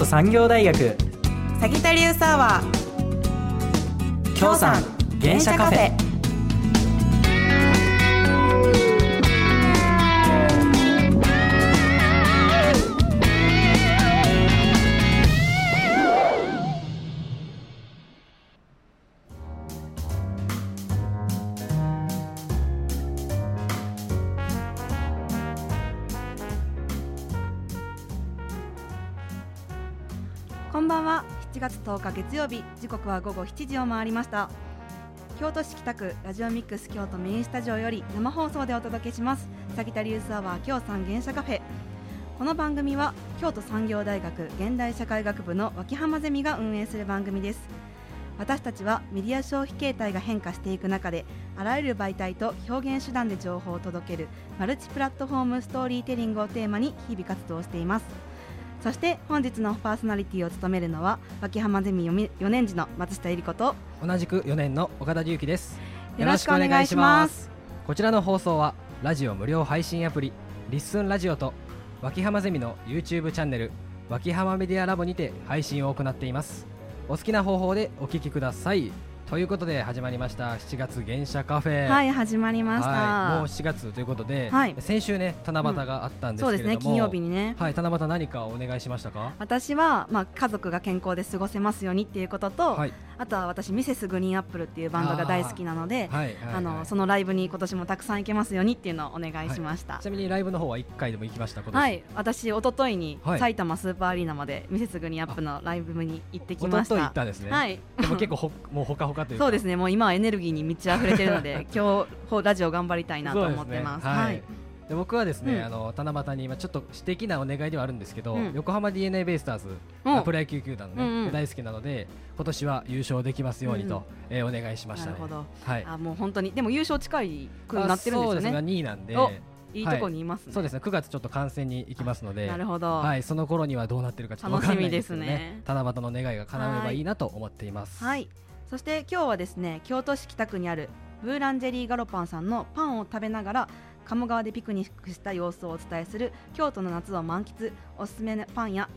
京都産業大学。サギタリウサワー。京さん原車カフェ日月曜日時刻は午後7時を回りました。京都市北区ラジオミックス京都メインスタジオより生放送でお届けします。サギタリウスアワー京産原車カフェ。この番組は京都産業大学現代社会学部の脇浜ゼミが運営する番組です。私たちはメディア消費形態が変化していく中であらゆる媒体と表現手段で情報を届けるマルチプラットフォームストーリーテリングをテーマに日々活動しています。そして本日のパーソナリティを務めるのは脇浜ゼミ4年次の松下恵里子と同じく4年の岡田隆樹です。よろしくお願いします。こちらの放送はラジオ無料配信アプリリッスンラジオと脇浜ゼミの YouTube チャンネル脇浜メディアラボにて配信を行っています。お好きな方法でお聞きくださいということで始まりました7月原車カフェ。はい始まりました、はいもう7月ということで、はい。先週ね七夕があったんですそうけれども、ですね金曜日にね。はい七夕何かお願いしましたか？私は、まあ、家族が健康で過ごせますようにっていうことと、はい。あとは私ミセスグリーンアップルっていうバンドが大好きなのであのはいそのライブに今年もたくさん行けますようにっていうのをお願いしました、ちなみにライブの方は1回でも行きましたはい、私一昨日にはい。埼玉スーパーアリーナまでミセスグリーンアップのライブに行ってきまし一昨日行たったんですね、はい。でも結構ほ もうほかほかというかそうですね。もう今はエネルギーに満ち溢れてるので 今日ラジオ頑張りたいなと思ってます。すねはい。で僕はですね、うん。あの七夕に今ちょっと私的なお願いではあるんですけど、うん。横浜 d n a ベイスターズ、う。んプロ野球球団のね、うんうん。大好きなので今年は優勝できますようにと、うんえーお願いしましたね。なるほど。はい。あもう本当にでも優勝近いくなってるんですよあそうですね。ね2位なんで。おいいとこにいますね、そうですね。9月ちょっと観戦に行きますのでなるほど、はい、その頃にはどうなってるかちょっとわかんないんですね。楽しみですね。七夕の願いが叶えばいいなと思っています。はい、そして今日はですね京都市北区にあるブーランジェリーガロパンさんのパンを食べながら鴨川でピクニックした様子をお伝えする京都の夏を満喫おすすめのパン屋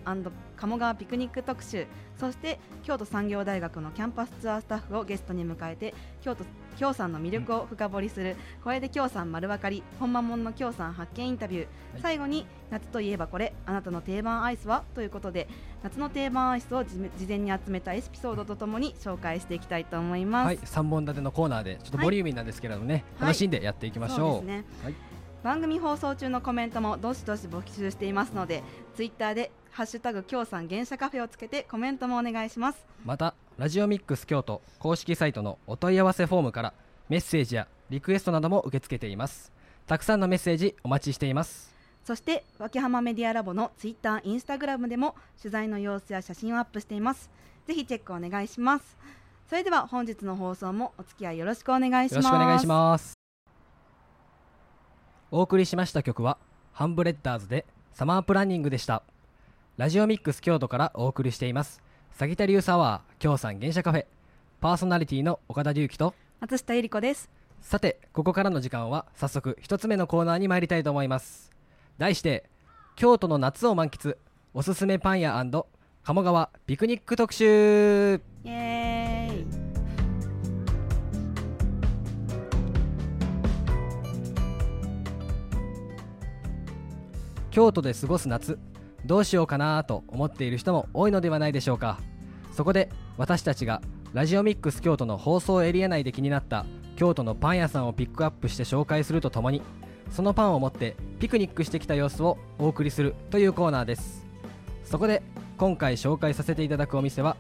鴨川ピクニック特集そして京都産業大学のキャンパスツアースタッフをゲストに迎えて京都京さんの魅力を深掘りする、これで京さん丸分かり本間もんの京さん発見インタビュー、はい。最後に夏といえばこれあなたの定番アイスは？ということで夏の定番アイスを事前に集めたエピソードとともに紹介していきたいと思います。はい、3本立てのコーナーでちょっとボリューミーなんですけれどもね、はい楽しんでやっていきましょう、そうですね、はい。番組放送中のコメントもどしどし募集していますのでツイッターで「ハッシュタグ京さん原車カフェ」をつけてコメントもお願いします。またラジオミックス京都公式サイトのお問い合わせフォームからメッセージやリクエストなども受け付けています。たくさんのメッセージお待ちしています。そして脇浜メディアラボのツイッターインスタグラムでも取材の様子や写真をアップしています。ぜひチェックお願いします。それでは本日の放送もお付き合いよろしくお願いします。よろしくお願いします。お送りしました曲はハンブレッダーズでサマープランニングでしたラジオミックス京都からお送りしています。サギタリウスアワー京さん原車カフェ。パーソナリティの岡田隆樹と。松下ゆり子です。さてここからの時間は早速一つ目のコーナーに参りたいと思います。題して京都の夏を満喫。おすすめパン屋鴨川ピクニック特集。イエーイ。京都で過ごす夏どうしようかなと思っている人も多いのではないでしょうか。そこで私たちがラジオミックス京都の放送エリア内で気になった京都のパン屋さんをピックアップして紹介するとともにそのパンを持ってピクニックしてきた様子をお送りするというコーナーです。そこで今回紹介させていただくお店は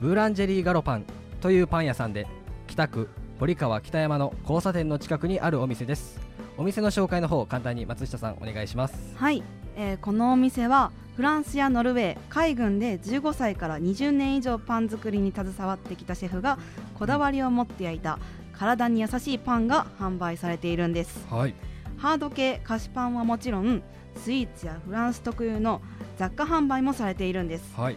ブーランジェリーガロパンというパン屋さんで北区堀川北山の交差点の近くにあるお店です。お店の紹介の方簡単に松下さんお願いします。はい、えーこのお店はフランスやノルウェー海軍で15歳から20年以上パン作りに携わってきたシェフがこだわりを持って焼いた体に優しいパンが販売されているんです。はい。ハード系菓子パンはもちろんスイーツやフランス特有の雑貨販売もされているんです。はい。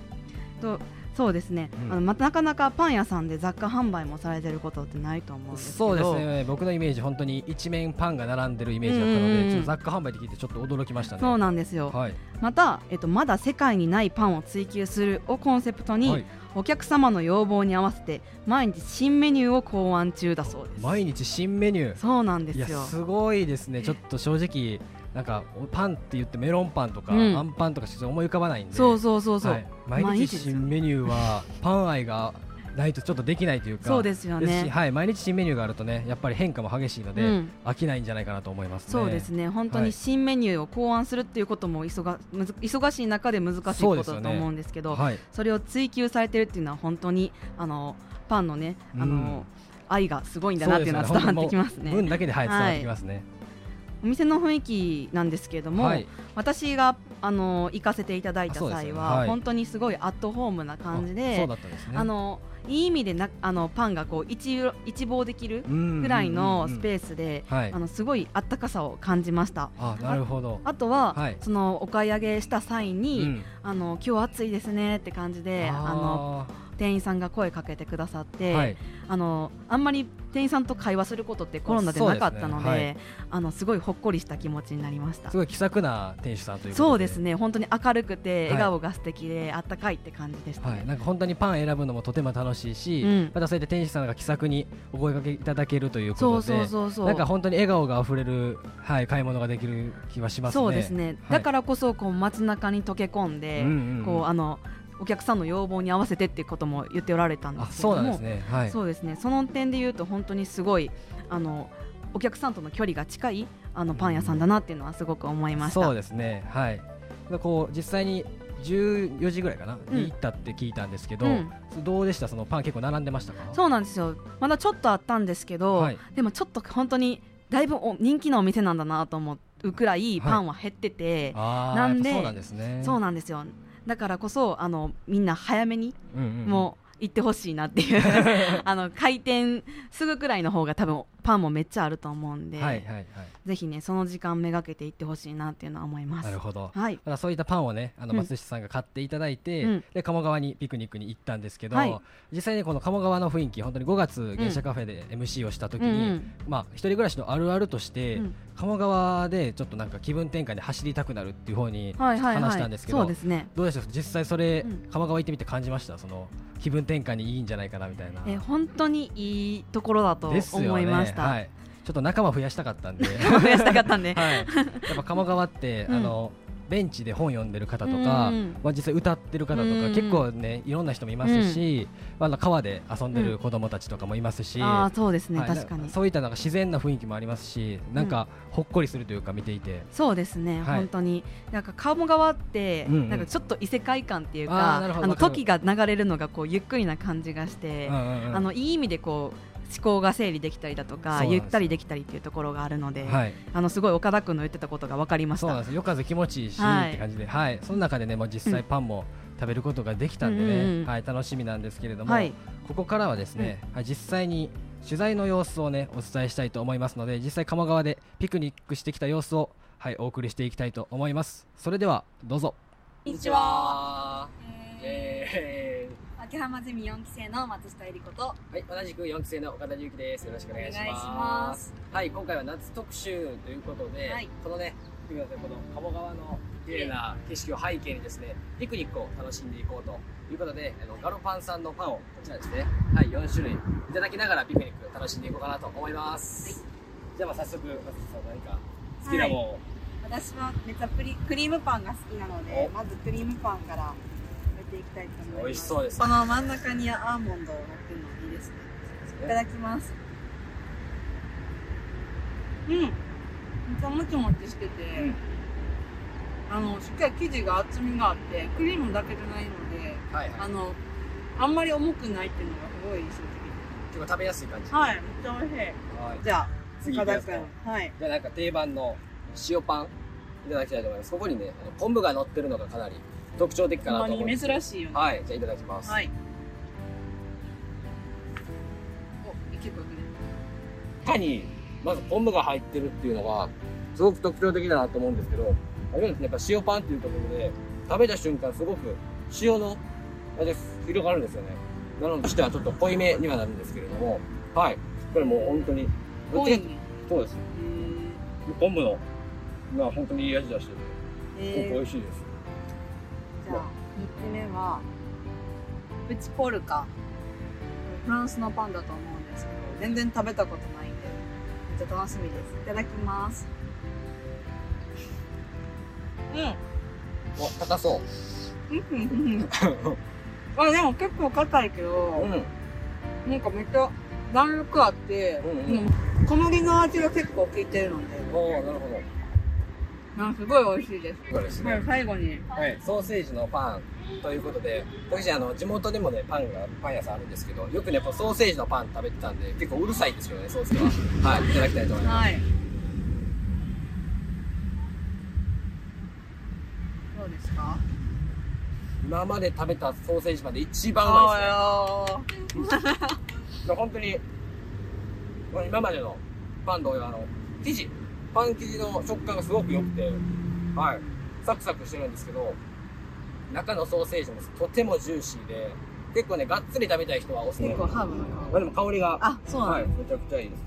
とそうですね、うん。あのまなかなかパン屋さんで雑貨販売もされてることってないと思うんですそうですね。僕のイメージ本当に一面パンが並んでるイメージだったのでちょっと雑貨販売で聞いてちょっと驚きましたね。そうなんですよ、はい。また、えっと、まだ世界にないパンを追求するをコンセプトに、はい。お客様の要望に合わせて毎日新メニューを考案中だそうです。毎日新メニュー。そうなんですよ。すごいですね。ちょっと正直なんかパンって言ってメロンパンとか、うん。あんパンとかしか思い浮かばないんでそうそうそうそう、はい。毎日新メニューはパン愛がないとちょっとできないというかそうですよね。はい、毎日新メニューがあるとねやっぱり変化も激しいので、うん。飽きないんじゃないかなと思いますね。そうですね。本当はい。に新メニューを考案するっていうことも忙忙しい中で難しいことだと思うんですけどそはい。れを追求されてるっていうのは本当にあのパンのねあの、うん。愛がすごいんだなっていうのは伝わってきますね。分だけで、はい、伝わってきますね。お店の雰囲気なんですけれども、はい、私があの行かせていただいた際は、よね。はい。本当にすごいアットホームな感じでね。あのいい意味でなあのパンがこう一一望できるぐぐらいのスペーースで、はい。あのすごいあったかさを感じました。あ、なるほど。あとは、はい。そのお買い上げした際に、うん。あの今日暑いですねって感じであの店員さんが声かけてくださって、はい、あのあんまり店員さんと会話することってコロナでなかったのでそうですね。あのすごいほっこりした気持ちになりました。すごい気さくな店主さんという。そうですね。本当に明るくてはい。笑顔が素敵で、あったかいって感じでした。ね、はい、なんか本当にパン選ぶのもとても楽しいし、うん。またそうやって店主さんが気さくにお声掛けいただけるということでそうそうそうそう。なんか本当に笑顔があふれる、はい、買い物ができる気はしますね。そうですね、はい。だからこそこう街中に溶け込んで、うんうんうん。こうあのお客さんの要望に合わせてっていうことも言っておられたんであ、すけども。そうですね。はい。そうですね。その点で言うと本当にすごいあのお客さんとの距離が近いあのパン屋さんだなっていうのはすごく思いました。そうですね。はい。でこう実際に14時ぐらいかな、うん。に行ったって聞いたんですけど、うん。どうでした？そのパン結構並んでましたか？そうなんですよ。まだちょっとあったんですけど、はい。でもちょっと本当にだいぶお人気のお店なんだなと思うくらいパンは減ってて、あーなんでそうなんですね。そうなんですよだからこそあのみんな早めにもう行ってほしいなっていう。あの開店すぐくらいの方が多分パンもめっちゃあると思うんで、はいはいはい。ぜひねその時間めがけて行ってほしいなっていうのは思います。なるほど。はい。そういったパンをねあのうん。松下さんが買っていただいて、うん。で鴨川にピクニックに行ったんですけど、はい。実際にこの鴨川の雰囲気本当に5月芸者カフェで MC をした時に、うん。うんまあ一人暮らしのあるあるとして、うん。鴨川でちょっとなんか気分転換で走りたくなるっていう方にはいはいはい。話したんですけど、そうですね。どうでした？実際それ、うん。鴨川行ってみて感じました？その気分転換にいいんじゃないかなみたいな。え本当にいいところだと思いました、はい、ちょっと仲間増やしたかったんで。増やしたかったんで、はい、やっぱ鴨川って、うん。あのベンチで本読んでる方とか、うんまあ、実際歌ってる方とか、うん結構ねいろんな人もいますし、まあ川で遊んでる子供たちとかもいますし、ああそうですね、はい。確かに。そういったなんか自然な雰囲気もありますしなんかほっこりするというか見ていて、そうですね、はい。本当に。なんか鴨川って、なんかちょっと異世界観っていうかあの時が流れるのがこうゆっくりな感じがして、あのいい意味でこう思考が整理できたりだとかゆったりできたりっていうところがあるので、はい、あのすごい岡田君の言ってたことが分かりました。そうなんですよ。風気持ちいいし、はい。って感じで、はい、その中でねもう実際パンも食べることができたんでね、うんうんうん。はい、楽しみなんですけれども、はい。ここからはですね、はい、実際に取材の様子をねお伝えしたいと思いますので実際鴨川でピクニックしてきた様子をはいお送りしていきたいと思います。それではどうぞ。こんにちは。えー秋葉ゼミ4期生の松下恵理子と。はい、同じく4期生の岡田裕樹です。よろしくお願いします。はい、今回は夏特集ということで、はい。このね、見てください、この鴨川の綺麗な景色を背景にですね、ピクニックを楽しんでいこうということで、あのガロパンさんのパンをこちらですね、はい、4種類いただきながらピクニックを楽しんでいこうかなと思います。じゃあまあ早速、松下さん何か好きなもんを、私はめっちゃプリクリームパンが好きなのでお。まずクリームパンから食べていきたいと思います。美味しそうですこの真ん中にアーモンドを乗ってるのいいですね。いただきます。うん。めっちゃもちもちしてて、うん。あのしっかり生地が厚みがあってクリームだけじゃないのではいはい。あのあんまり重くないっていうのがすごい印象結構食べやすい感じ。的はいめっちゃ美味しい。はい。じゃあ次いきますはい。じゃあなんか定番の塩パンいただきたいと思います。ここにね、昆布が乗ってるのがかなり特徴的かなと思うんです珍しいよねはい、じゃあいただきます。はいおいけばね歯にまず昆布が入ってるっていうのがすごく特徴的だなと思うんですけどあれですねやっぱ塩パンっていうところで食べた瞬間すごく塩の味広がるんですよね。なので、してはちょっと濃いめにはなるんですけれども、はい。これもう本当に、濃いね。そうです。昆布の、まあ本当にいい味出してる。すごくえー、美味しいです。じゃあ、三つ目は、プチポルカ。フランスのパンだと思うんですけど、全然食べたことないんで、めっちゃ楽しみです。いただきます。うお、高そん。うん。あ、でも結構硬いけう。ど、うん。なんかめっちゃ弾力あって、うんうんうん小麦の味が結構効いてるので、おー、なるほど。なんかすごい美味しいです。そうですはいね。最後に、はい、ソーセージのパンということで、私あの地元でもねパンがパン屋さんあるんですけど、よくねこうソーセージのパン食べてたんで結構うるさいんですよねソースが。はい、いただきたいと思います。はい。どうですか？今まで食べたソーセージパンで一番うまいあですね。本当に今までのパン同様あの生地パン生地の食感がすごく良くて、はい、サクサクしてるんですけど、中のソーセージもとてもジューシーで、結構ねがっつり食べたい人はおすすめ。結構ハーブのまあ香り。でも香りがあ、そうなんはい、です。めちゃくちゃいいです。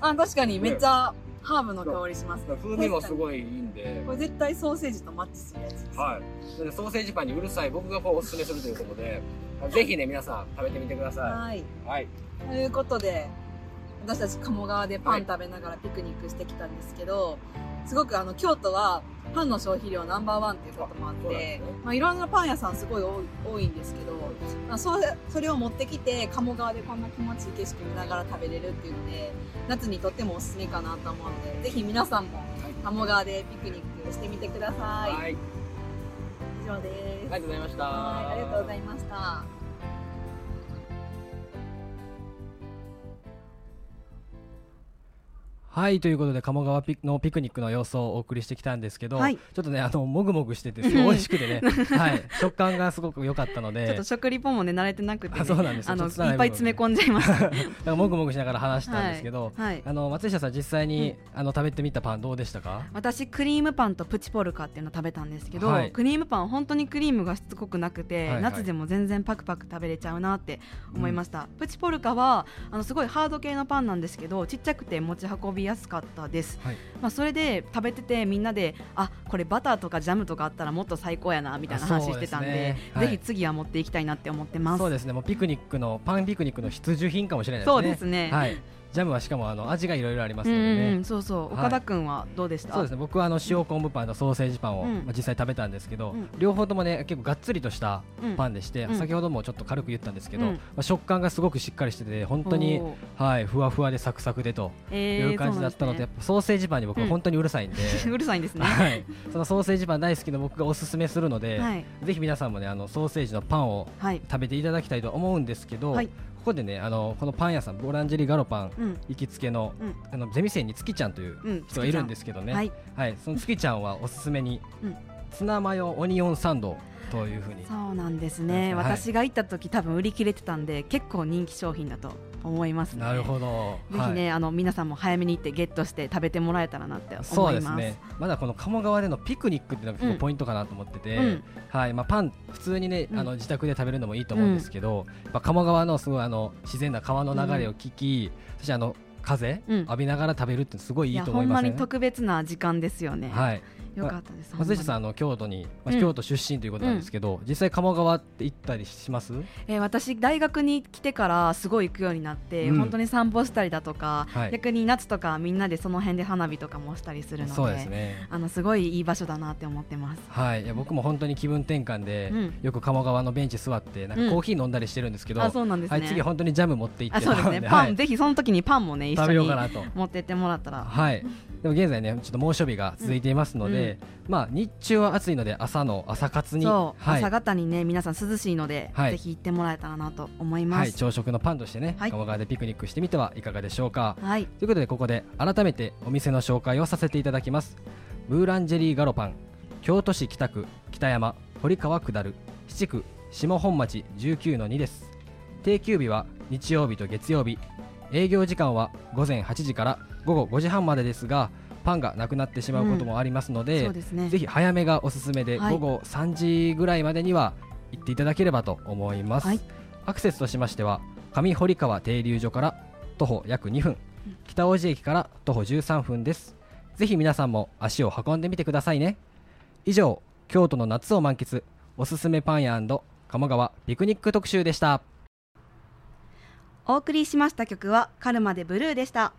あ、確かにめっちゃハーブの香りします。風味もすごいいいんでこ、れ絶対ソーセージとマッチするやつです。はい。ソーセージパンにうるさい僕がこうおすすめするということで、ぜひね、皆さん食べてみてくださはい。い。はい。ということで、私たち鴨川でパン食べながらピクニックしてきたんですけど、すごくあの、京都はパンの消費量ナンバーワンっていうこともあって、ねまあいろんなパン屋さんすごい多い多いんですけど、まあ、それそれを持ってきて鴨川でこんな気持ちいい景色見ながら食べれるって言って、夏にとってもおすすめかなと思うので、ぜひ皆さんも鴨川でピクニックしてみてください。はい。以上です。ありがとうございました。はい、ありがとうございました。はい、ということで、鴨川ピのピクニックの様子をお送りしてきたんですけど、はい。ちょっとね、あの、もぐもぐしてて、すごい美味しくてね、はい、食感がすごく良かったので、ちょっと食リポもね慣れてなくて、ね、あそうなんです。よあのいっぱい詰め込んじゃいました。だからもぐもぐしながら話したんですけど、はい。はい。あの、松下さん実際に、あの、食べてみたパンどうでしたか？私クリームパンとプチポルカっていうのを食べたんですけど、はい。クリームパン本当にクリームがしつこくなくて、はいはい。夏でも全然パクパク食べれちゃうなって思いました、プチポルカはあのすごいハード系のパンなんですけどちっちゃくて持ち運びやすかったです、はい。まあ、それで食べててみんなであこれバターとかジャムとかあったらもっと最高やなみたいな話してたんでねはいぜひ次は持っていきたいなって思ってますそうですね、もうピクニックの、パンピクニックの必需品かもしれないですね。そうですねはい。ジャムはしかも、あの、味がいろいろありますうのでね。んうんそうそう。はい。岡田君はどうでした、そうですね。僕はあの塩昆布パンとソーセージパンを、うん。まあ、実際食べたんですけど、うん。両方ともね結構がっつりとしたうん。パンでして、うん。先ほどもちょっと軽く言ったんですけど、うん。まあ、食感がすごくしっかりしてて本当にはいふわふわでサクサクでとえーいう感じだったので,、そうやっぱソーセージパンに僕は本当にうるさいんで、うるさいんですね。はい、そのソーセージパン大好きな僕がおすすめするので、はい。ぜひ皆さんもねあのソーセージのパンをはい。食べていただきたいと思うんですけど、はいここでねあのこのパン屋さんボランジェリーガロパンうん。行きつけの,、うん。あのゼミ生に月ちゃんといううん人がいるんですけどね、はい。はい、その月ちゃんはおすすめに、うん。ツナマヨオニオンサンドというふうに。そうなんですね、はい。私が行った時多分売り切れてたんで結構人気商品だと思いますね。なるほど。ぜひね、あの皆さんも早めに行ってゲットして食べてもらえたらなってはい、思そういますですね。まだこの鴨川でのピクニックっていうのが結構ポイントかなと思ってて、うん。はい。まあ、パン普通にね、うん。あの自宅で食べるのもいいと思うんですけど、やっぱ鴨川のすごいあの自然な川の流れを聞き、そしてあの風、うん。浴びながら食べるってすごいいいと思いますねに特別な時間ですよね、はいよかったです松下さんあん、の京都に、まあうん。京都出身ということなんですけど、実際鴨川って行ったりします？えー私大学に来てからすごい行くようになって、うん。本当に散歩したりだとか、はい。逆に夏とかみんなでその辺で花火とかもしたりするのでそうですね。あのすごいいい場所だなって思ってます。はい、いや僕も本当に気分転換で、うん。よく鴨川のベンチ座ってなんうん。かコーヒー飲んだりしてるんですけど、あそうなんですね、はい、次本当にジャム持って行って。あそうですね、はい。パンぜひその時にパンもね一食緒に持ってってもらったら。はいでも現在ねちょっと猛暑日が続いていますので、まあ日中は暑いので朝の朝活にはい。朝方にね皆さん涼しいので、はい。ぜひ行ってもらえたらなと思います。はい、朝食のパンとしてね、はい。鴨川でピクニックしてみてはいかがでしょうか。はい、ということでここで改めてお店の紹介をさせていただきます。ブーランジェリーガロパン京都市北区北山堀川下る七区下本町19-2です。定休日は日曜日と月曜日。営業時間は午前8時から午後5時半までですがパンがなくなってしまうこともありますので,、そうですね。ぜひ早めがおすすめで、はい。午後3時ぐらいまでには行っていただければと思います、はい。アクセスとしましては上堀川停留所から徒歩約2分。北大路駅から徒歩13分です。ぜひ皆さんも足を運んでみてくださいね。以上京都の夏を満喫おすすめパン屋鴨川ピクニック特集でした。お送りしました曲はカルマでブルーでした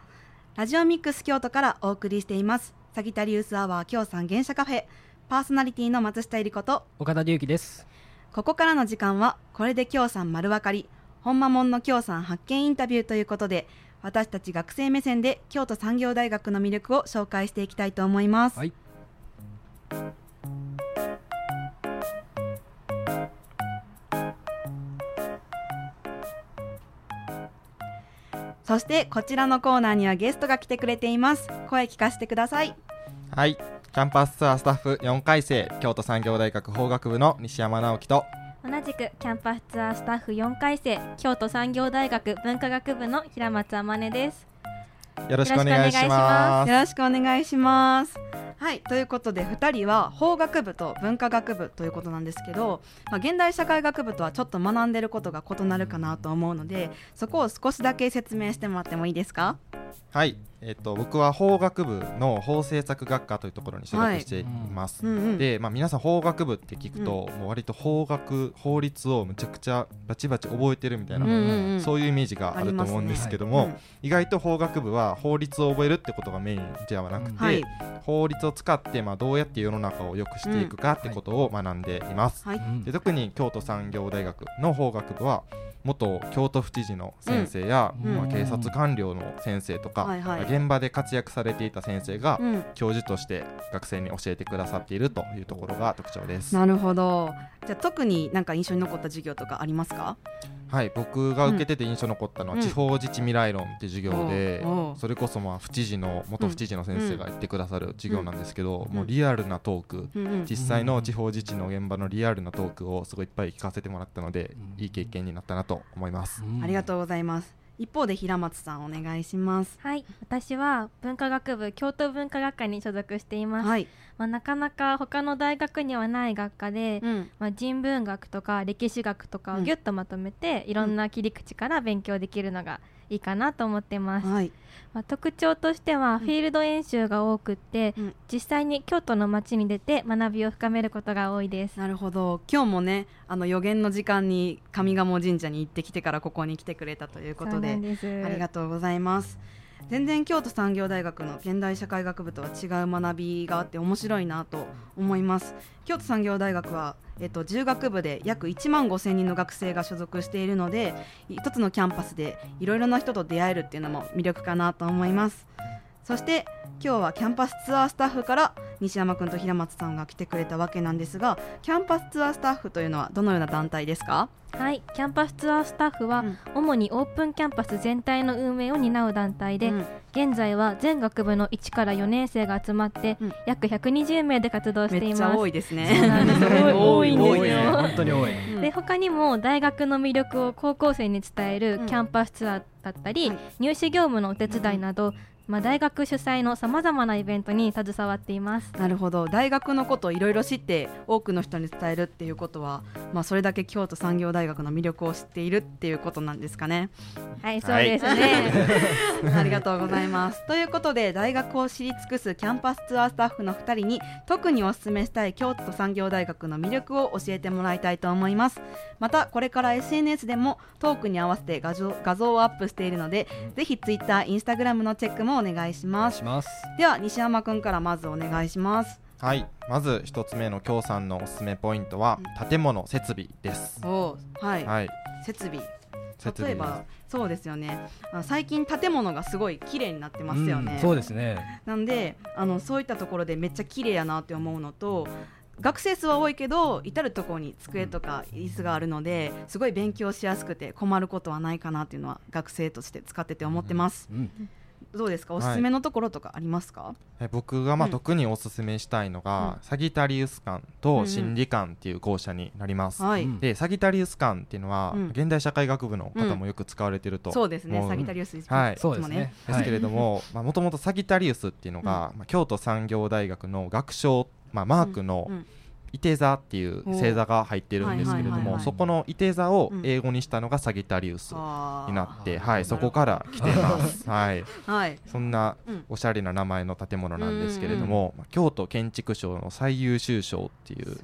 ラジオミックス京都からお送りしています。サギタリウスアワー京さん原車カフェ。パーソナリティの松下えり子と。岡田隆樹です。ここからの時間はこれで京さん丸分かり。本間門の京さん発見インタビューということで私たち学生目線で京都産業大学の魅力を紹介していきたいと思います、はいそしてこちらのコーナーにはゲストが来てくれています声聞かせてくださいはい。キャンパスツアースタッフ4回生、京都産業大学法学部の西山直樹と、同じくキャンパスツアースタッフ4回生京都産業大学文化学部の平松天音ですよろしくお願いしよろしくお願いしま。ますよろしくお願いします。はい、ということで2人は法学部と文化学部ということなんですけど、まあ、現代社会学部とはちょっと学んでることが異なるかなと思うのでそこを少しだけ説明してもらってもいいですか？はい。えっ、と、僕は法学部の法政策学科というところに所属しています。うんうん。で、まあ、皆さん法学部って聞くと、もう割と法学法律をむちゃくちゃバチバチ覚えてるみたいな、うんそういうイメージがあると思うんですけども、うん意外と法学部は法律を覚えるってことがメインではなくて、はい。法律を使ってまあどうやって世の中を良くしていくかってことを学んでいます。で特に京都産業大学の法学部は元京都府知事の先生や、うん。まあ、警察官僚の先生とか、はいはい。現場で活躍されていた先生がうん、教授として学生に教えてくださっているというところが特徴です。なるほど。じゃあ特になんか印象に残った授業とかありますか？はい、僕が受けてて印象に残ったのは、うん。地方自治未来論っていう授業で、それこそまあ府知事の元府知事の先生が言ってくださる授業なんですけど、うん。もうリアルなトーク、実際の地方自治の現場のリアルなトークをすごいいっぱい聞かせてもらったので、うん。いい経験になったなと思います。ありがとうございます一方で平松さんお願いします。はい。私は文化学部京都文化学科に所属しています、はい、まあ、なかなか他の大学にはない学科で、うん、まあ、人文学とか歴史学とかをうん。ギュッとまとめて、いろんな切り口から勉強できるのがいいかなと思ってます、はい。まあ、特徴としてはフィールド演習が多くって、うん。実際に京都の街に出て学びを深めることが多いです。なるほど。今日もねあの予言の時間に上賀茂神社に行ってきてからここに来てくれたということでありがとうございます全然京都産業大学の現代社会学部とは違う学びがあって面白いなと思います。京都産業大学は、えっと、10学部で約1万5000人の学生が所属しているので一つのキャンパスでいろいろな人と出会えるっていうのも魅力かなと思います。そして今日はキャンパスツアースタッフから西山君と平松さんが来てくれたわけなんですがキャンパスツアースタッフというのはどのような団体ですか？はいキャンパスツアースタッフは、うん。主にオープンキャンパス全体の運営を担う団体で、うん。現在は全学部の1から4年生が集まって、うん。約120名で活動しています。めっちゃ多いですね。そうなんですすごい多いんですよ。本当に多い。うん。で他にも大学の魅力を高校生に伝えるうん。キャンパスツアーだったり、はい。入試業務のお手伝いなど、まあ、大学主催のさまざまなイベントに携わっていますなるほど大学のことをいろいろ知って多くの人に伝えるっていうことは、まあ、それだけ京都産業大学の魅力を知っているっていうことなんですかね。はいそうですね、ありがとうございます。ということで大学を知り尽くすキャンパスツアースタッフの2人に特にお勧めしたい京都産業大学の魅力を教えてもらいたいと思います。またこれから SNS でもトークに合わせて画像画像をアップしているのでぜひ Twitter、Instagram のチェックもお願いしおます。願いします。では西山くんからまずお願いします。はい、まず一つ目の京さんのおすすめポイントは、建物設備です。おーはい、はい、設備。例えばそうですよね。最近建物がすごい綺麗になってますよね、うんそうですね。なんであのそういったところでめっちゃ綺麗やなって思うのと学生数は多いけど至る所に机とか椅子があるのですごい勉強しやすくて困ることはないかなっていうのは学生として使ってて思ってます、うんどうですか？おすすめのところとかありますか、え僕がまあうん。特におすすめしたいのが、サギタリウス館うんうとん心理館っていう校舎になります。はい、うん。でサギタリウス館っていうのは、うん。現代社会学部の方もよく使われてるとそうですね。思サギタリウスはい。そうですね。ですけれどももともとサギタリウスっていうのが、まあ、京都産業大学の学章、まあ、マークのうん伊手座っていう星座が入ってるんですけれどもそこの伊手座をうん。英語にしたのがサギタリウスになって、はい、そこから来てます。はい、はい。そんなうんおしゃれな名前の建物なんですけれども、まあ京都建築賞の最優秀賞っていう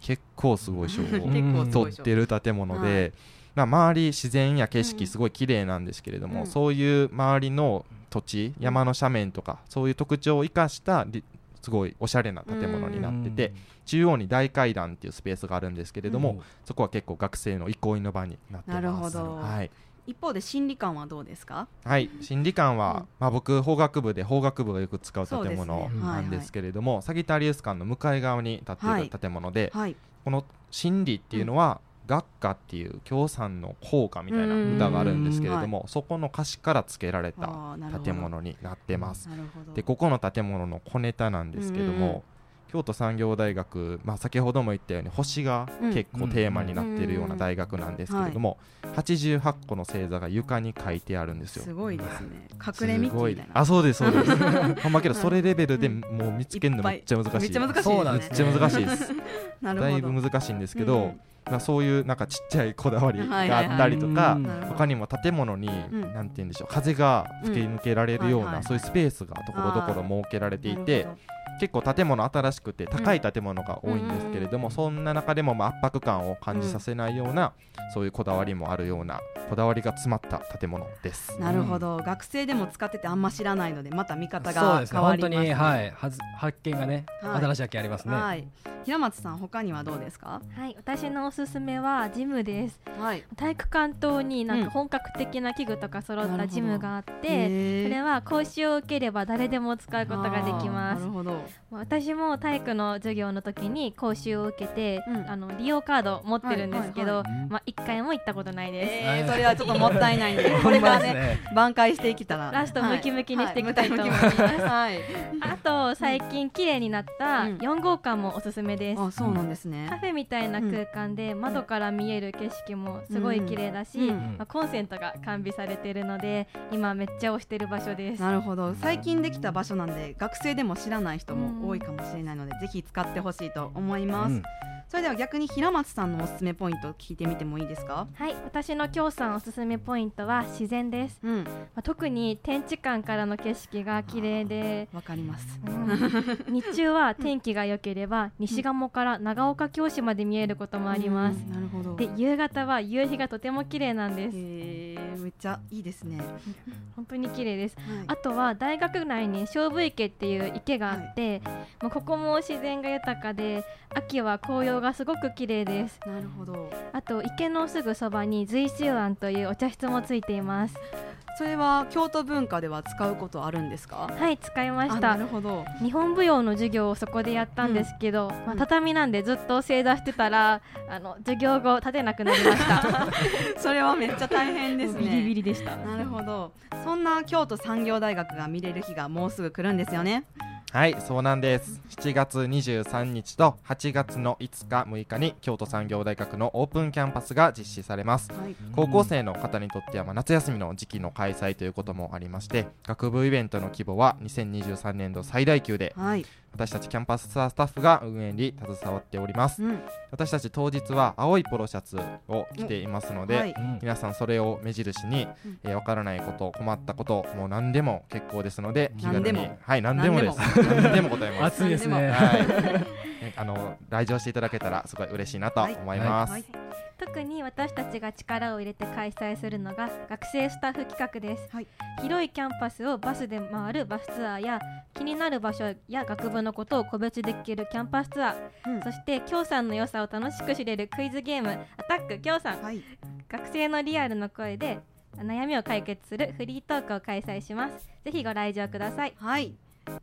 結構すごい賞を 取ってる建物はで、まあ、周り自然や景うん。色すごい綺麗なんですけれども、うん。そういう周りの土地山の斜面とかそういう特徴を生かしたりすごいおしゃれな建物になってて、中央に大階段っていうスペースがあるんですけれども、うん。そこは結構学生の憩いの場になってます。なるほど。はい。一方で心理観はどうですか？はい、心理館は、うん。まあ、僕法学部で法学部がよく使う建物はいなんですけれども、サギタリウス館の向かい側に建っている建物で、はい。この心理っていうのは、学科っていう共産の校歌みたいな歌があるんですけれども、そこの歌詞から付けられた建物になってます。でここの建物の小ネタなんですけども、京都産業大学、まあ、先ほども言ったように星が結構テーマになっているような大学なんですけれども、88個の星座が床に書いてあるんですよ。すごいですね。隠れ道すごみたいな。あそうですそうです。ほんまけどはいそれレベルでうん。もう見つけるのめっちゃ難しい。めっちゃ難しい。ですねそうなんでめっちゃ難しいです。なるほど。だいぶ難しいんですけど、うんまあ、そういうなんかちっちゃいこだわりはいがあったりとか、うんなるほど他にも建物に、ん。なんて言うんでしょう風が吹き抜けられるような、うん。はいはいそういうスペースがところどころ設けられていなてるほど結構建物新しくて高い建物が多いんですけれども、そんな中でもまあ圧迫感を感じさせないような、そういうこだわりもあるようなこだわりが詰まった建物です。なるほど、学生でも使っててあんま知らないのでまた見方そうがですね。本当変わります、にはい。はず発見がね、はい。新しい発見ありますね、はい。平松さん他にはどうですか？はい、私のおすすめはジムです。はい。体育館棟になんうん。か本格的な器具とか揃ったジムがあって、それは講習を受ければ誰でも使うことができます。なる。ほど私も体育の授業の時に講習を受けて、うん。あの利用カード持ってるんですけど、はいはい。まあ一回も行ったことないです。えー、それはちょっともったいないんで これからね挽回していけたら。ラストムキムキにしていきたいと。思いはます。あと最近綺麗になったうん。4号館もおすすめです。あそうなんですね。カフェみたいな空間で窓から見える景色もすごい綺麗だし、うん。まあ、コンセントが完備されているので今めっちゃ推してる場所です。なるほど。最近できた場所なんで学生でも知らない人も多いかもしれないので、ぜひ使ってほしいと思います、うん。それでは逆に平松さんのおすすめポイントを聞いてみてもいいですか？はい、私の京さんおすすめポイントは自然です。うん。まあ、特に天地間からの景色が綺麗で、わかります。うん。日中は天気が良ければ西鴨から長岡京市まで見えることもあります。うん。なるほど。で夕方は夕日がとても綺麗なんです。へーめっちゃいいですね、本当に綺麗です。はい。あとは大学内に勝負池っていう池があって、もうここも自然が豊かで秋は紅葉がすごく綺麗です。なるほど。あと池のすぐそばに随州庵というお茶室もついています。それは京都文化では使うことあるんですか？はい使いましあなたるほど。日本舞踊の授業をそこでやったんですけど、まあ、うん畳なんでずっと正座してたらあの授業後立てなくなりました。それはめっちゃ大変ですね。ビリビリでした。なるほど。そんな京都産業大学が見れる日がもうすぐ来るんですよねはいそうなんです。7月23日と8月の5日6日に京都産業大学のオープンキャンパスが実施されます。はい。高校生の方にとってはまあ夏休みの時期の開催ということもありまして学部イベントの規模は2023年度最大級ではい、私たちキャンパスツアースタッフが運営に携わっております。うん。私たち当日は青いポロシャツを着ていますので、はい。うん。皆さんそれを目印に、うん。えーわからないこと困ったこともう何でも結構ですので気軽に。何でもはい何でもです。何でも答えます。暑いですね。はい。えあの来場していただけたらすごい嬉しいなと思います、はい。特に私たちが力を入れて開催するのが学生スタッフ企画です、はい。広いキャンパスをバスで回るバスツアーや気になる場所や学部のことを個別できるキャンパスツアー、うん。そして京産の良さを楽しく知れるクイズゲームアタック京産。はい。学生のリアルの声で悩みを解決するフリートークを開催します。ぜひご来場ください。はい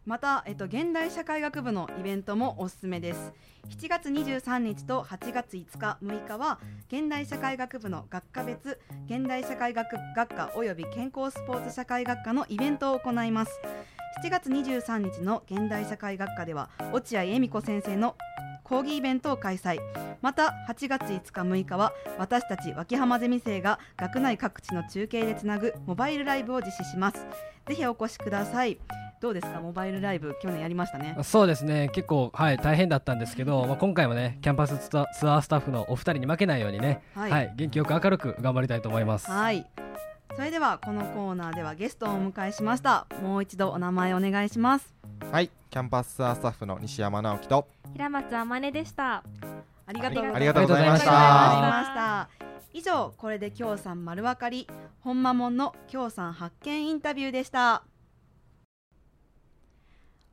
また、えっと、現代社会学部のイベントもおすすめです。7月23日と8月5日6日は現代社会学部の学科別現代社会学学科および健康スポーツ社会学科のイベントを行います。7月23日の現代社会学科では落合恵美子先生の講義イベントを開催。また8月5日6日は私たち脇浜ゼミ生が学内各地の中継でつなぐモバイルライブを実施します。ぜひお越しください。どうですか？モバイルライブ去年やりましたね。そうですね。結構はい大変だったんですけど、まあ、今回もねキャンパスツアースタッフのお二人に負けないようにねははいい、元気よく明るく頑張りたいと思います。はい。それではこのコーナーではゲストをお迎えしました。もう一度お名前お願いします。はい。キャンパスツアースタッフの西山直樹と平松あまねでした。ありがとうございますありがとうございました。ました。以上これできょうさん丸分かり本間もんのきょうさん発見インタビューでした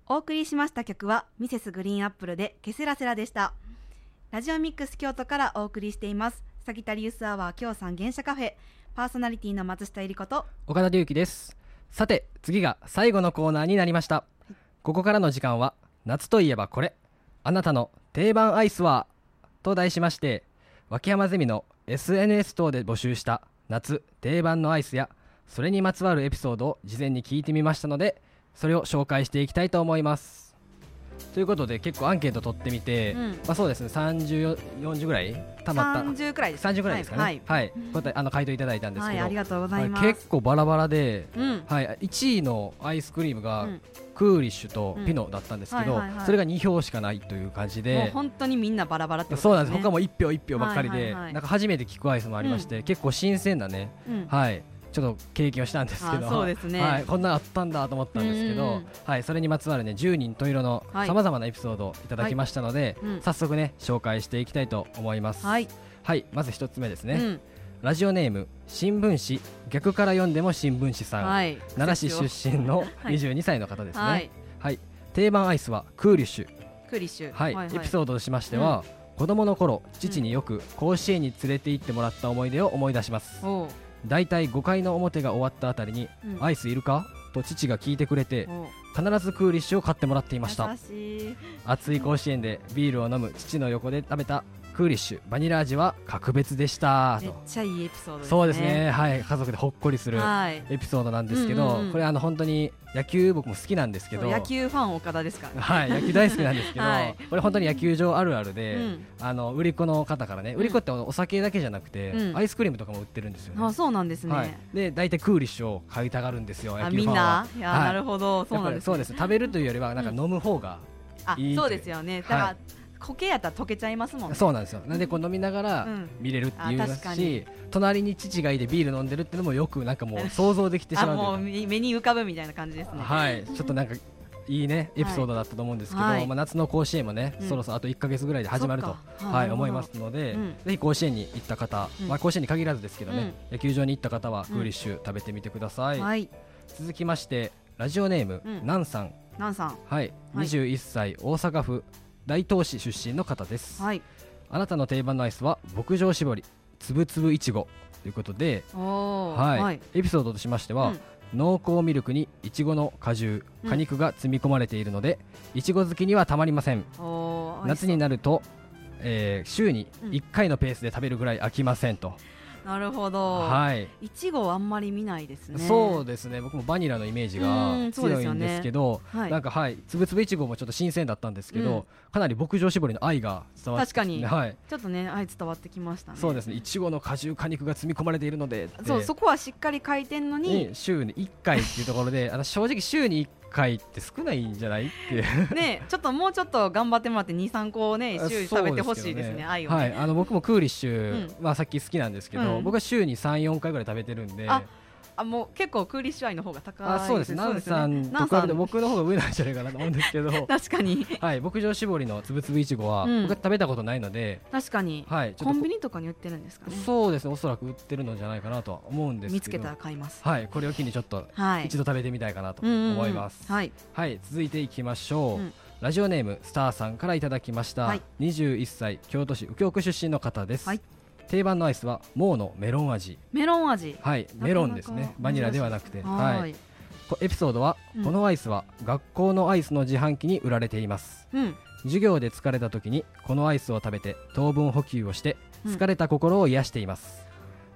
お送りしました曲はミセスグリーンアップルでケセラセラでした。ラジオミックス京都からお送りしています。サギタリウスアワーきょうさん原社カフェ。パーソナリティの松下えりこと。岡田隆樹です。さて次が最後のコーナーになりました。ここからの時間は夏といえばこれ。あなたの定番アイスはと題しまして脇山ゼミの SNS 等で募集した夏定番のアイスやそれにまつわるエピソードを事前に聞いてみましたのでそれを紹介していきたいと思います。ということで結構アンケート取ってみて、うん。まあそうですね30、40ぐらいたまった？30くらいです。30ぐらいですかね。はい、はい、答えあの回答いただいたんですけど、はいありがとうございます、はい結構バラバラで、うん。はい、1位のアイスクリームがうん。クーリッシュとピノだったんですけど、それが2票しかないという感じもうで。本当にみんなバラバラってことそうなんです。ね他も1票1票ばっかりで、なんか初めて聞くアイスもありまして、結構新鮮なね、うん。はい、ちょっと経験をしたんですけどあそうですね。はい、こんなのあったんだと思ったんですけどうんうんうん、はい、それにまつわるね10人十色のはい。さまざまなエピソードをいただきましたので、うん。早速ね紹介していきたいと思います。はい、はい、まず一つ目ですね、うん。ラジオネーム新聞紙。逆から読んでも新聞紙さん、はい。奈良市出身の はい。22歳の方ですね、ははい。い、定番アイスはクーリッシュ、クリッシュ。はい。エピソードとしましては、子供の頃父によく甲子園に連れて行ってもらった思い出を思い出します。おう。だいたい5回の表が終わったあたりに、うん。アイスいるか？と父が聞いてくれて必ずクーリッシュを買ってもらっていました。優しい。暑い甲子園でビールを飲む父の横で食べたクーリッシュバニラ味は格別でした。めっとちゃいいエピソードですね。そうですね。はい。家族でほっこりするはい。エピソードなんですけど、うんうんうん。これあの本当に野球僕も好きなんですけど。野球ファン岡田ですか？らねはい。野球大好きなんですけど、はい。これ本当に野球場あるあるで、うん。あの売り子の方からね、売り子ってお酒だけじゃなくて、うん。アイスクリームとかも売ってるんですよね。あそうなんですね、はい、で大体クーリッシュを買いたがるんですよあ野球ファンは。みんな。はい。なるほど。そうなんです、ね、そうです。食べるというよりはなんか飲む方が、あいいそうですよね。だから、はい固形やったら溶けちゃいますもんね。そうなんですよ。なんでこう飲みながらうん。見れるっていうしに、隣に父がいてビール飲んでるっていうのもよくなんかもう想像できてしあまうもう目目に浮かぶみたいな感じですね。はい、ちょっとなんかいいねエピソードだったと思うんですけど、はい。まあ、夏の甲子園もね、うん。そろそろあと1か月ぐらいで始まると。はい、思いますので、うん。ぜひ甲子園に行った方、うん。まあ、甲子園に限らずですけどね、野球場に行った方はうん。クーリッシュ食べてみてください、はい。続きましてラジオネーム、うん。なんさん、なんさん。はい、はい。21歳大阪府大東市出身の方です、はい。あなたの定番のアイスは牧場絞りつぶつぶいちごということで、はい。はい。エピソードとしましては、うん。濃厚ミルクにいちごの果汁果肉が積み込まれているのでいちご好きにはたまりません。夏になると、えー週にうん。1回のペースで食べるぐらい飽きませんと、なるほど。はい。いちごあんまり見ないですね。そうですね。僕もバニラのイメージが強いんですけどはい。なんかはい。つぶつぶいちごもちょっと新鮮だったんですけど、うん。かなり牧場絞りの愛が伝わって確かに。はい。ちょっとね愛伝わってきましたね。そうですね。いちごの果汁果肉が積み込まれているのでそうそこはしっかり書いてんのに。に週に1回っていうところであの正直週に1回って少ないんじゃないって。いうねちょっともうちょっと頑張ってもらって23個をね週食べてほしいですね愛をね。はい、あの僕もクーリッシュ、まあさっき好きなんですけど、うん。僕は週に3、4回ぐらい食べてるんで。ああもう結構クーリッシュ愛の方が高いあそうです、ナンさんと比べて僕の方が上なんじゃないかなと思うんですけど、確かにはい、牧場絞りのつぶつぶいちごは、うん。僕は食べたことないので、確かに。はい、コンビニとかに売ってるんですかね。そうです。ね、おそらく売ってるのじゃないかなとは思うんです見つけたら買います。はい、これを機にちょっとはい。一度食べてみたいかなとうんうんうん。思います。はいはい、続いていきましょう。うん。ラジオネームスターさんからいただきました、はい。21歳京都市右京区出身の方です、はい定番のアイスはモーのメロン味。メロン味。はいメロンですね。バニラではなくて。はい。エピソードは、うん。このアイスは学校のアイスの自販機に売られています。うん。授業で疲れた時にこのアイスを食べて糖分補給をしてうん。疲れた心を癒しています、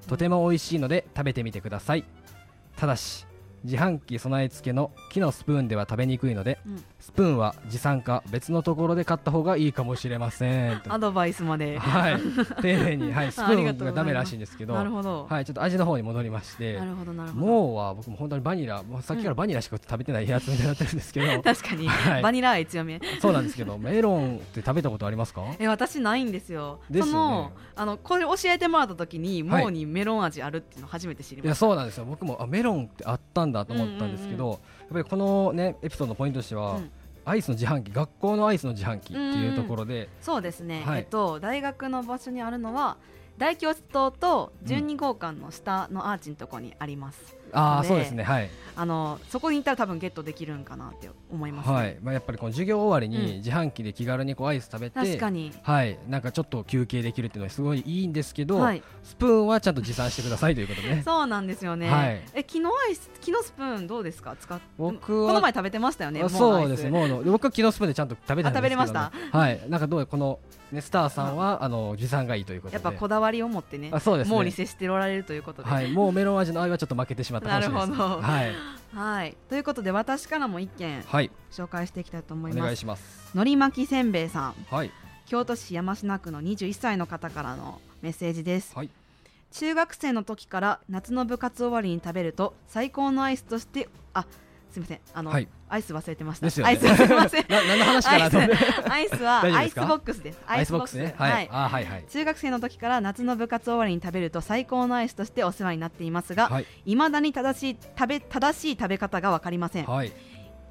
とても美味しいので食べてみてください。ただし自販機備え付けの木のスプーンでは食べにくいので、うんスプーンは持参か別のところで買った方がいいかもしれません。とアドバイスまで。はい。丁寧に、はい、スプーンがダメらしいんですけど。なるほど、はい、ちょっと味の方に戻りまして。なるほどなるほど。もうは僕も本当にバニラもうさっきからバニラしか食べてないやつみたいになってるんですけど。確かに、はい。バニラ愛強め。そうなんですけどメロンって食べたことありますか？え私ないんですよ。ですよね。そのあのこれ教えてもらった時にはい。もうにメロン味あるっていうの初めて知りいやました、そうなんですよ。僕もあメロンってあったんだと思ったんですけど、やっぱりこのねエピソードのポイントとしては、うん。アイスの自販機学校のアイスの自販機っていうところで、そうですね、はい。えっと大学の場所にあるのは大教室棟と12号館の下のアーチのところにあります、でああそうですね。はい、あのそこに行ったら多分ゲットできるんかなって思います、ね。はい。まあ、やっぱりこの授業終わりうん。に自販機で気軽にこうアイス食べて、確かに。はい、なんかちょっと休憩できるっていうのはすごいいいんですけど、はい。スプーンはちゃんと持参してくださいということで。ね そうなんですよね、はい。え昨日アイス昨日スプーンどうですか？使っ僕はこの前食べてましたよねそうですね。もう僕は昨日スプーンでちゃんと食べたんですけど、ね、あ食べれました？はい。なんかどうやこのねスターさんはあ。の持参がいいということで。やっぱこだわりを持ってねあそうですね。もうに接しておられるということで、はい。もうメロン味の愛はちょっと負けてしまったかもしれないです。なるほど。はい。はい。ということで私からも一件はい。紹介していきたいと思いお願いますします。のり巻きせんべいさん。はい。京都市山科区の21歳の方からのメッセージです、はい。中学生の時から夏の部活終わりに食べると最高のアイスとしてあすみません。あの、はい。アイス忘れてました、ですよね。アイスすみません。な何の話かなと。思ってアイスは アイスボックスです。アイスボックスね。はい、あはいはい。中学生の時から夏の部活終わりに食べると最高のアイスとしてお世話になっていますが、はい。いまだに正しい食べ正しい食べ方が分かりません。はい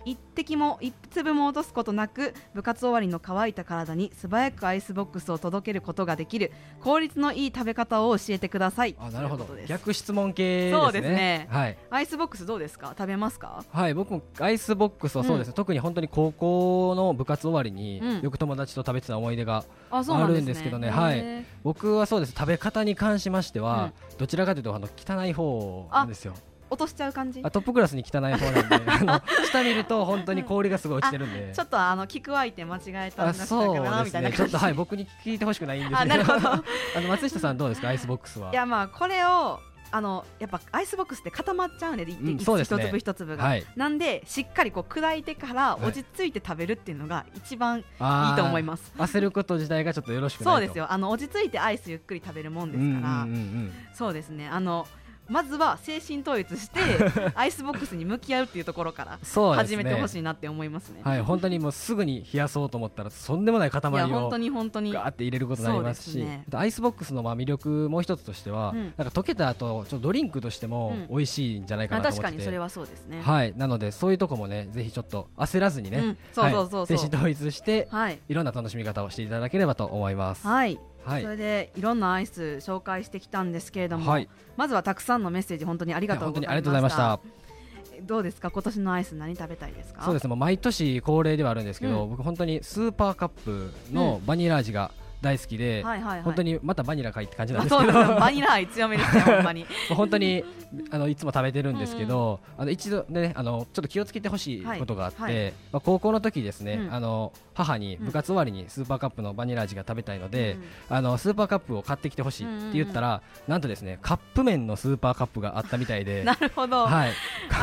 一滴も一粒も落とすことなく部活終わりの乾いた体に素早くアイスボックスを届けることができる効率のいい食べ方を教えてください。あなるほど。逆質問系ですね。そうですね。はい。アイスボックスどうですか？食べますか？はい、僕もアイスボックスはそうです。ね、特に本当に高校の部活終わりにうん。よく友達と食べてた思い出が、あるんですけどね。はい。僕はそうです。食べ方に関しましては、どちらかというとあの汚い方なんですよ落としちゃう感じ？あトップクラスに汚い方なんで あの下見ると本当に氷がすごい落ちてるんで、ちょっとあの聞く相手間違えたんだそうなですね。ちょっみたいな感じ。とはい僕に聞いてほしくないんですあけど。なるほど。あの松下さんどうですか？アイスボックスは。いやまあこれをあのやっぱアイスボックスって固まっちゃうんで一うんね。一粒一粒が、はい。なんでしっかりこう砕いてからはい。落ち着いて食べるっていうのが一番いいと思います、焦ること自体がちょっとよろしくないと。そうですよ。あの落ち着いてアイスゆっくり食べるもんですから、うんうんうんうん。そうですね。あのまずは精神統一して アイスボックスに向き合うっていうところから始めてほしいなって思いますね。はい、本当にもうすぐに冷やそうと思ったらとんでもない塊をガーって入れることになりますしね。アイスボックスのまあ魅力もう一つとしては、うん。なんか溶けた後ちょっとドリンクとしてもうん美味しいんじゃないかあなと思ってて、確かにそれはそうですね。はい、なのでそういうとこもねぜひちょっと焦らずにね、うんそうそうそうそう。はい、精神統一してはい。いろんな楽しみ方をしていただければと思います。はい、はい。それでいろんなアイス紹介してきたんですけれども、はい。まずはたくさんのメッセージ本当にありがとうございました。いや本当にありがとうございました。どうですか？今年のアイス何食べたいですか？そうですねもう毎年恒例ではあるんですけど、うん僕本当にスーパーカップのバニラ味が大好きで、はいはいはい。本当にまたバニラかいって感じなんあですけど。バニラ愛強めですねほんまに。本当にあのいつも食べてるんですけど、あの一度ねあのちょっと気をつけてほしいことがあって、はいはい。まあ、高校の時ですね、うん。あの母にうん。部活終わりにスーパーカップのバニラ味が食べたいので、うんあのスーパーカップを買ってきてほしいって言ったら、なんとですねカップ麺のスーパーカップがあったみたいで。なるほど、はい、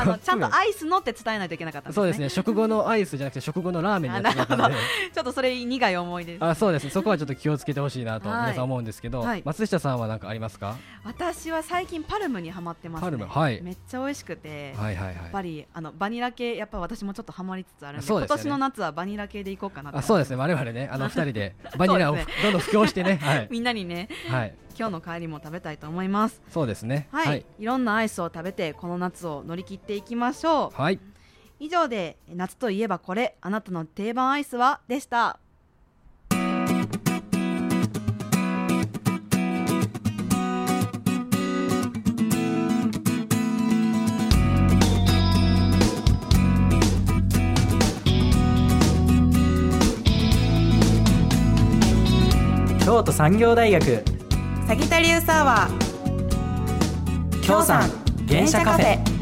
あのちゃんとアイスのって伝えないといけなかったんですね。そうですね。食後のアイスじゃなくて食後のラーメンになってしまったので ちょっとそれ苦い思い出ですあそうです。ねそこはちょっと気をつけてほしいなとはい。皆さん思うんですけど、はい。松下さんは何かありますか？私は最近パルムにハマってますね。パルムはい。めっちゃ美味しくて、はいはいはい。やっぱりあのバニラ系やっぱ私もちょっとハマりつつあるんでね。今年の夏はバニラ系でいこうかなとあそうですね。我々ねあの二人でバニラをどんどん布教してね。はい。みんなにねはい。今日の帰りも食べたいと思います。そうですね。はい、い、ろんなアイスを食べてこの夏を乗り切っていきましょう。はい。以上で夏といえばこれあなたの定番アイスはでした京都産業大学。サギタリウスアワー。京産原車カフェ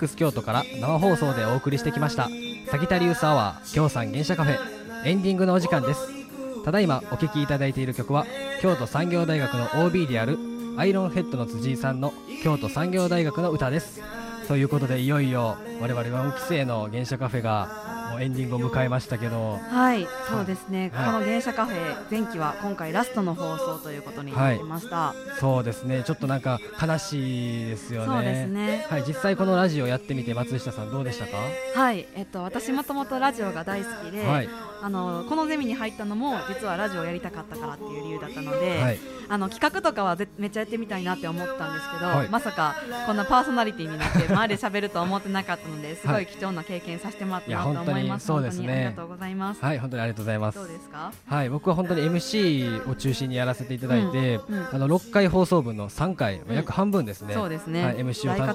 X 京都から生放送でお送りしてきました。サギタリウスアワー京産原車カフェ。エンディングのお時間です。ただいまお聴きいただいている曲は京都産業大学の OB であるアイロンヘッドの辻井さんの京都産業大学の歌です。ということでいよいよ我々4期生の原車カフェがエンディングを迎えましたけど。はい、そうですね。はい。この原車カフェ前期は今回ラストの放送ということになりました。そうですね。ちょっとなんか悲しいですよね。そうですね。はい、実際このラジオやってみて松下さんどうでしたか？はい、えっと私もともとラジオが大好きで、はい、あのこのゼミに入ったのも実はラジオをやりたかったからっていう理由だったので、はい、あの企画とかはぜめっちゃやってみたいなって思ったんですけど、はい。まさかこんなパーソナリティになって前で喋るとは思ってなかったのですごい貴重な経験させてもらったなと思います。いそうですね。ありがとうございます。はい、本当にありがとうございます。どうですか？はい、僕は本当に MC を中心にやらせていただいて、うんうんあの6回放送分の3回、ん約半分ですね、そうですね。はい MC を大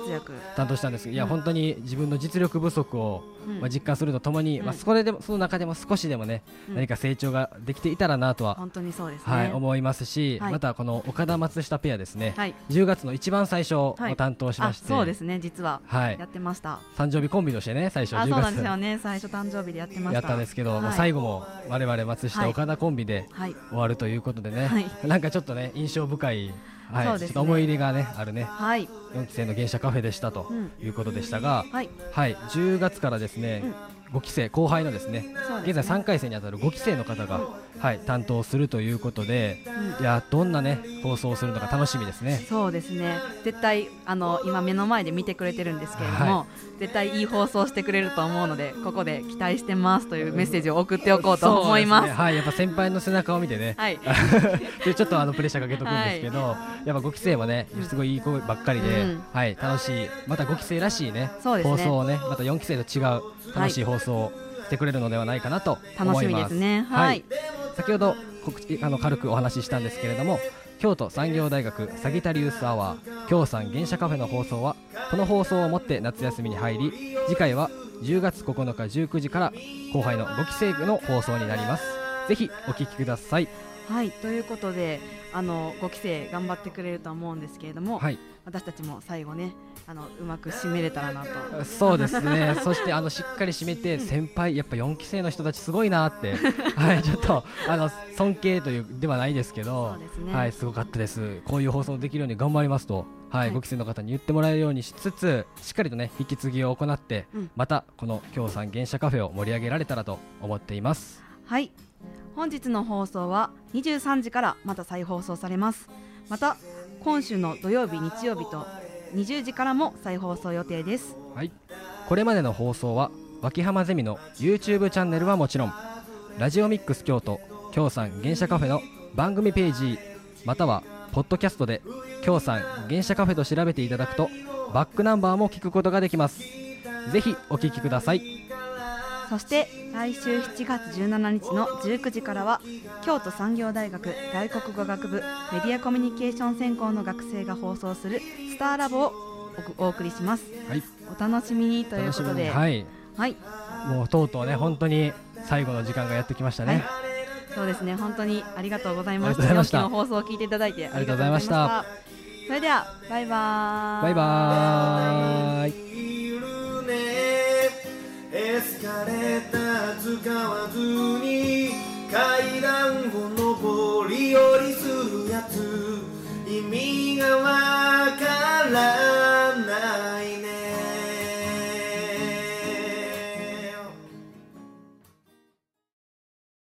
担当したんですけど、いやうん本当に自分の実力不足を、うん。まあ、実感するとともに、うん。まあ、それでもその中でも少しでもね、うん。何か成長ができていたらなとは、本当にそうですね。はい、思いますし、はい。またこの岡田松下ペアですね、はい。10月の一番最初をはい。担当しまして、あそうですね。実ははい。やってました。誕生日コンビとしてね最初10あそうなん月ですよね。最初誕生日でやってました。やったんですけど、はい。最後も我々松下、はい。岡田コンビではい。終わるということでね、はい。なんかちょっとね印象深い、はいね。ちょっと思い入れがねあるねはい。4期生の原社カフェでしたとうん。いうことでしたが、はい。はい10月からですね、5期生後輩のですねね。現在3回生にあたる5期生の方が、はい、担当するということで、うん。いやどんなね放送をするのか楽しみですね。そうですね。絶対あの今目の前で見てくれてるんですけれども、は絶対いい放送してくれると思うのでここで期待してますというメッセージを送っておこうと思います。そうです。ねはい、やっぱ先輩の背中を見てね、はい。でちょっとあのプレッシャーかけとくんですけど、やっぱ5期生もね、すごいいい子ばっかりで、うん。はい、楽しい、また5期生らしいね、ね。放送をね、また4期生と違う楽しい放送をしてくれるのではないかなと思います。楽しみですね。はい先ほど告知あの軽くお話ししたんですけれども、京都産業大学サギタリウスアワー京さん原社カフェの放送はこの放送をもって夏休みに入り次回は10月9日19時から後輩の5期生の放送になります。ぜひお聞きください。はいということであの5期生頑張ってくれると思うんですけれども、はい。私たちも最後ねあのうまく締めれたらなと。そうですね。そしてあのしっかり締めて先輩やっぱ4期生の人たちすごいなって。はいちょっとあの尊敬というではないですけどね。はいすごかったです。こういう放送できるように頑張りますとはい、はい。5期生の方に言ってもらえるようにしつつしっかりとね引き継ぎを行って、うん。またこの京さん原社カフェを盛り上げられたらと思っています。はい。本日の放送は23時からまた再放送されます。また今週の土曜日日曜日と20時からも再放送予定です。はい、これまでの放送は脇浜ゼミの YouTube チャンネルはもちろんラジオミックス京都京さん原社カフェの番組ページまたはポッドキャストで京さん原社カフェと調べていただくとバックナンバーも聞くことができます。ぜひお聞きください。そして来週7月17日の19時からは京都産業大学外国語学部メディアコミュニケーション専攻の学生が放送するスターラボをおお送りします。はい。お楽しみにということで。にはいはい。もうとうとうね本当に最後の時間がやってきましたね、そうですね。本当にありがとうございましたした。4期の放送を聞いていただいてありがとうございました。それではバイバーイ。バイバーイエスカレーター使わずに階段を上り下りするやつ。意味がわからない